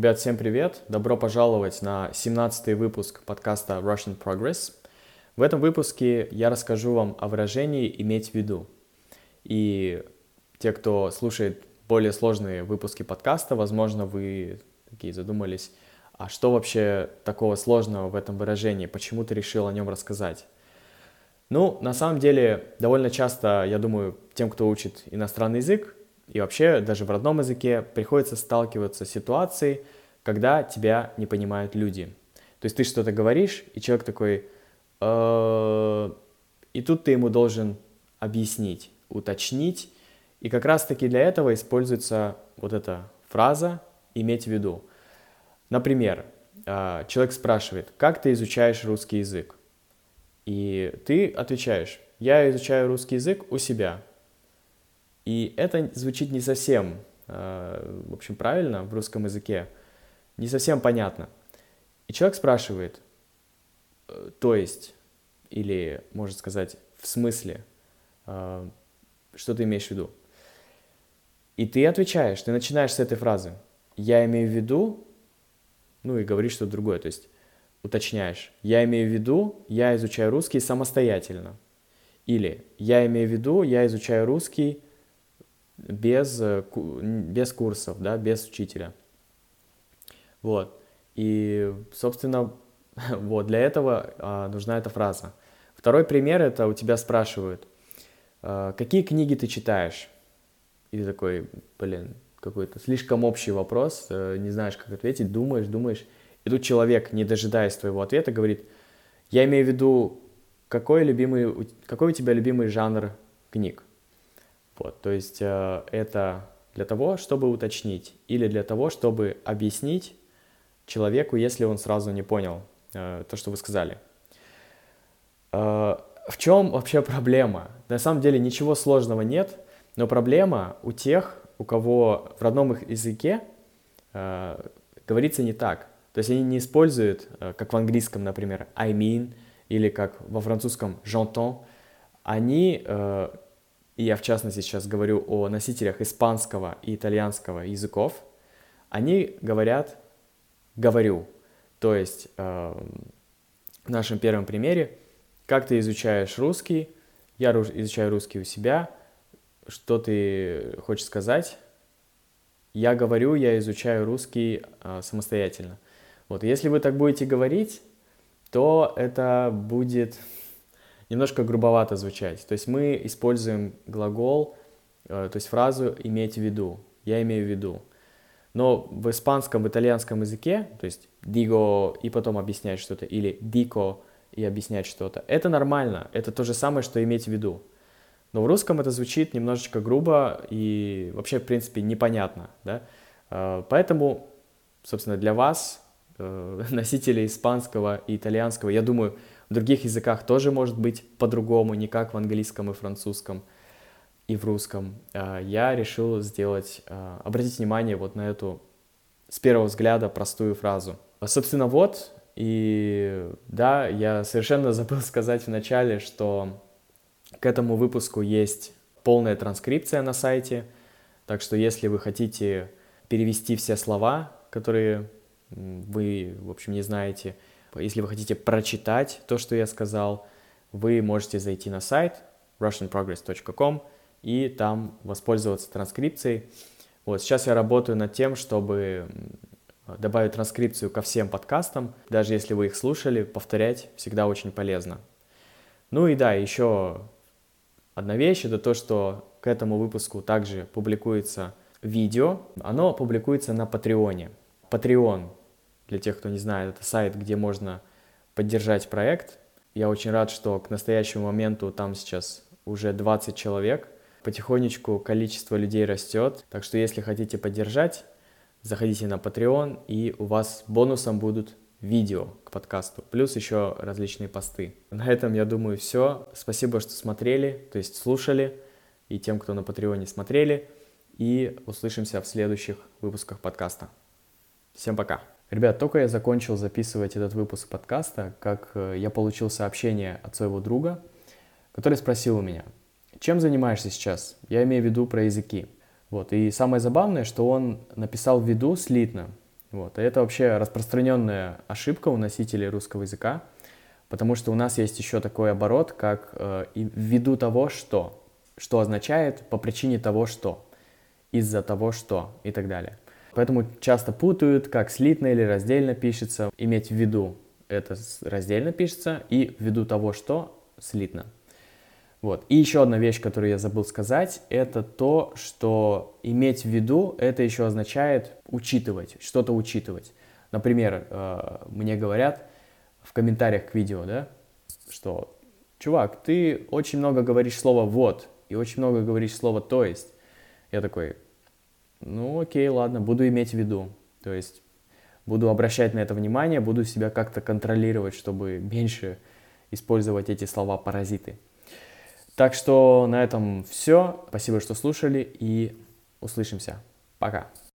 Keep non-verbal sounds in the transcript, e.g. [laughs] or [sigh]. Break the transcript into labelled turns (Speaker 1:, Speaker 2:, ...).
Speaker 1: Ребят, всем привет! Добро пожаловать на 17 выпуск подкаста Russian Progress. В этом выпуске я расскажу вам о выражении «иметь в виду». И те, кто слушает более сложные выпуски подкаста, возможно, вы такие задумались, а что вообще такого сложного в этом выражении, почему ты решил о нем рассказать? Ну, на самом деле, довольно часто, я думаю, тем, кто учит иностранный язык, и вообще даже в родном языке приходится сталкиваться с ситуацией, когда тебя не понимают люди. То есть ты что-то говоришь, и человек такой, «Э, и тут ты ему должен объяснить, уточнить. И как раз-таки для этого используется вот эта фраза «иметь в виду». Например, э, человек спрашивает, как ты изучаешь русский язык? И ты отвечаешь, я изучаю русский язык у себя. И это звучит не совсем, э, в общем, правильно в русском языке, не совсем понятно. И человек спрашивает, то есть, или, можно сказать, в смысле, э, что ты имеешь в виду? И ты отвечаешь, ты начинаешь с этой фразы. Я имею в виду, ну и говоришь что-то другое, то есть уточняешь. Я имею в виду, я изучаю русский самостоятельно. Или я имею в виду, я изучаю русский без, э, без курсов, да, без учителя. Вот. И, собственно, [laughs] вот для этого а, нужна эта фраза. Второй пример это у тебя спрашивают, а, какие книги ты читаешь? И ты такой, блин, какой-то слишком общий вопрос, а, не знаешь, как ответить, думаешь, думаешь. И тут человек, не дожидаясь твоего ответа, говорит, я имею в виду, какой, любимый, какой у тебя любимый жанр книг? Вот, то есть э, это для того, чтобы уточнить, или для того, чтобы объяснить человеку, если он сразу не понял э, то, что вы сказали. Э, в чем вообще проблема? На самом деле ничего сложного нет, но проблема у тех, у кого в родном их языке э, говорится не так. То есть они не используют, э, как в английском, например, I mean, или как во французском j'entends. Они, э, и я в частности сейчас говорю о носителях испанского и итальянского языков, они говорят говорю. То есть э, в нашем первом примере, как ты изучаешь русский, я изучаю русский у себя, что ты хочешь сказать, я говорю, я изучаю русский э, самостоятельно. Вот, если вы так будете говорить, то это будет немножко грубовато звучать. То есть мы используем глагол, э, то есть фразу «иметь в виду», «я имею в виду». Но в испанском, в итальянском языке, то есть digo и потом объяснять что-то, или dico и объяснять что-то, это нормально, это то же самое, что иметь в виду. Но в русском это звучит немножечко грубо и вообще, в принципе, непонятно, да? А, поэтому, собственно, для вас, э, [laughs] носителей испанского и итальянского, я думаю, в других языках тоже может быть по-другому, не как в английском и французском – и в русском, а, я решил сделать, а, обратить внимание вот на эту с первого взгляда простую фразу. Собственно, вот, и да, я совершенно [laughs] забыл сказать в начале, что к этому выпуску есть полная транскрипция на сайте, так что если вы хотите перевести все слова, которые вы, в общем, не знаете, если вы хотите прочитать то, что я сказал, вы можете зайти на сайт russianprogress.com, и там воспользоваться транскрипцией. Вот сейчас я работаю над тем, чтобы добавить транскрипцию ко всем подкастам. Даже если вы их слушали, повторять всегда очень полезно. Ну и да, еще одна вещь, это то, что к этому выпуску также публикуется видео. Оно публикуется на Патреоне. Patreon, для тех, кто не знает, это сайт, где можно поддержать проект. Я очень рад, что к настоящему моменту там сейчас уже 20 человек – Потихонечку количество людей растет, так что если хотите поддержать, заходите на Patreon, и у вас бонусом будут видео к подкасту, плюс еще различные посты. На этом, я думаю, все. Спасибо, что смотрели, то есть слушали, и тем, кто на Патреоне смотрели, и услышимся в следующих выпусках подкаста. Всем пока! Ребят, только я закончил записывать этот выпуск подкаста, как э, я получил сообщение от своего друга, который спросил у меня, чем занимаешься сейчас? Я имею в виду про языки. Вот. И самое забавное, что он написал в виду слитно. Вот. И это вообще распространенная ошибка у носителей русского языка, потому что у нас есть еще такой оборот, как э, ввиду того, что, что означает по причине того, что, из-за того, что и так далее. Поэтому часто путают, как слитно или раздельно пишется. Иметь в виду это раздельно пишется, и ввиду того, что слитно. Вот. И еще одна вещь, которую я забыл сказать, это то, что иметь в виду, это еще означает учитывать, что-то учитывать. Например, э, мне говорят в комментариях к видео, да, что, чувак, ты очень много говоришь слово «вот» и очень много говоришь слово «то есть». Я такой, ну окей, ладно, буду иметь в виду. То есть буду обращать на это внимание, буду себя как-то контролировать, чтобы меньше использовать эти слова-паразиты. Так что на этом все. Спасибо, что слушали и услышимся. Пока.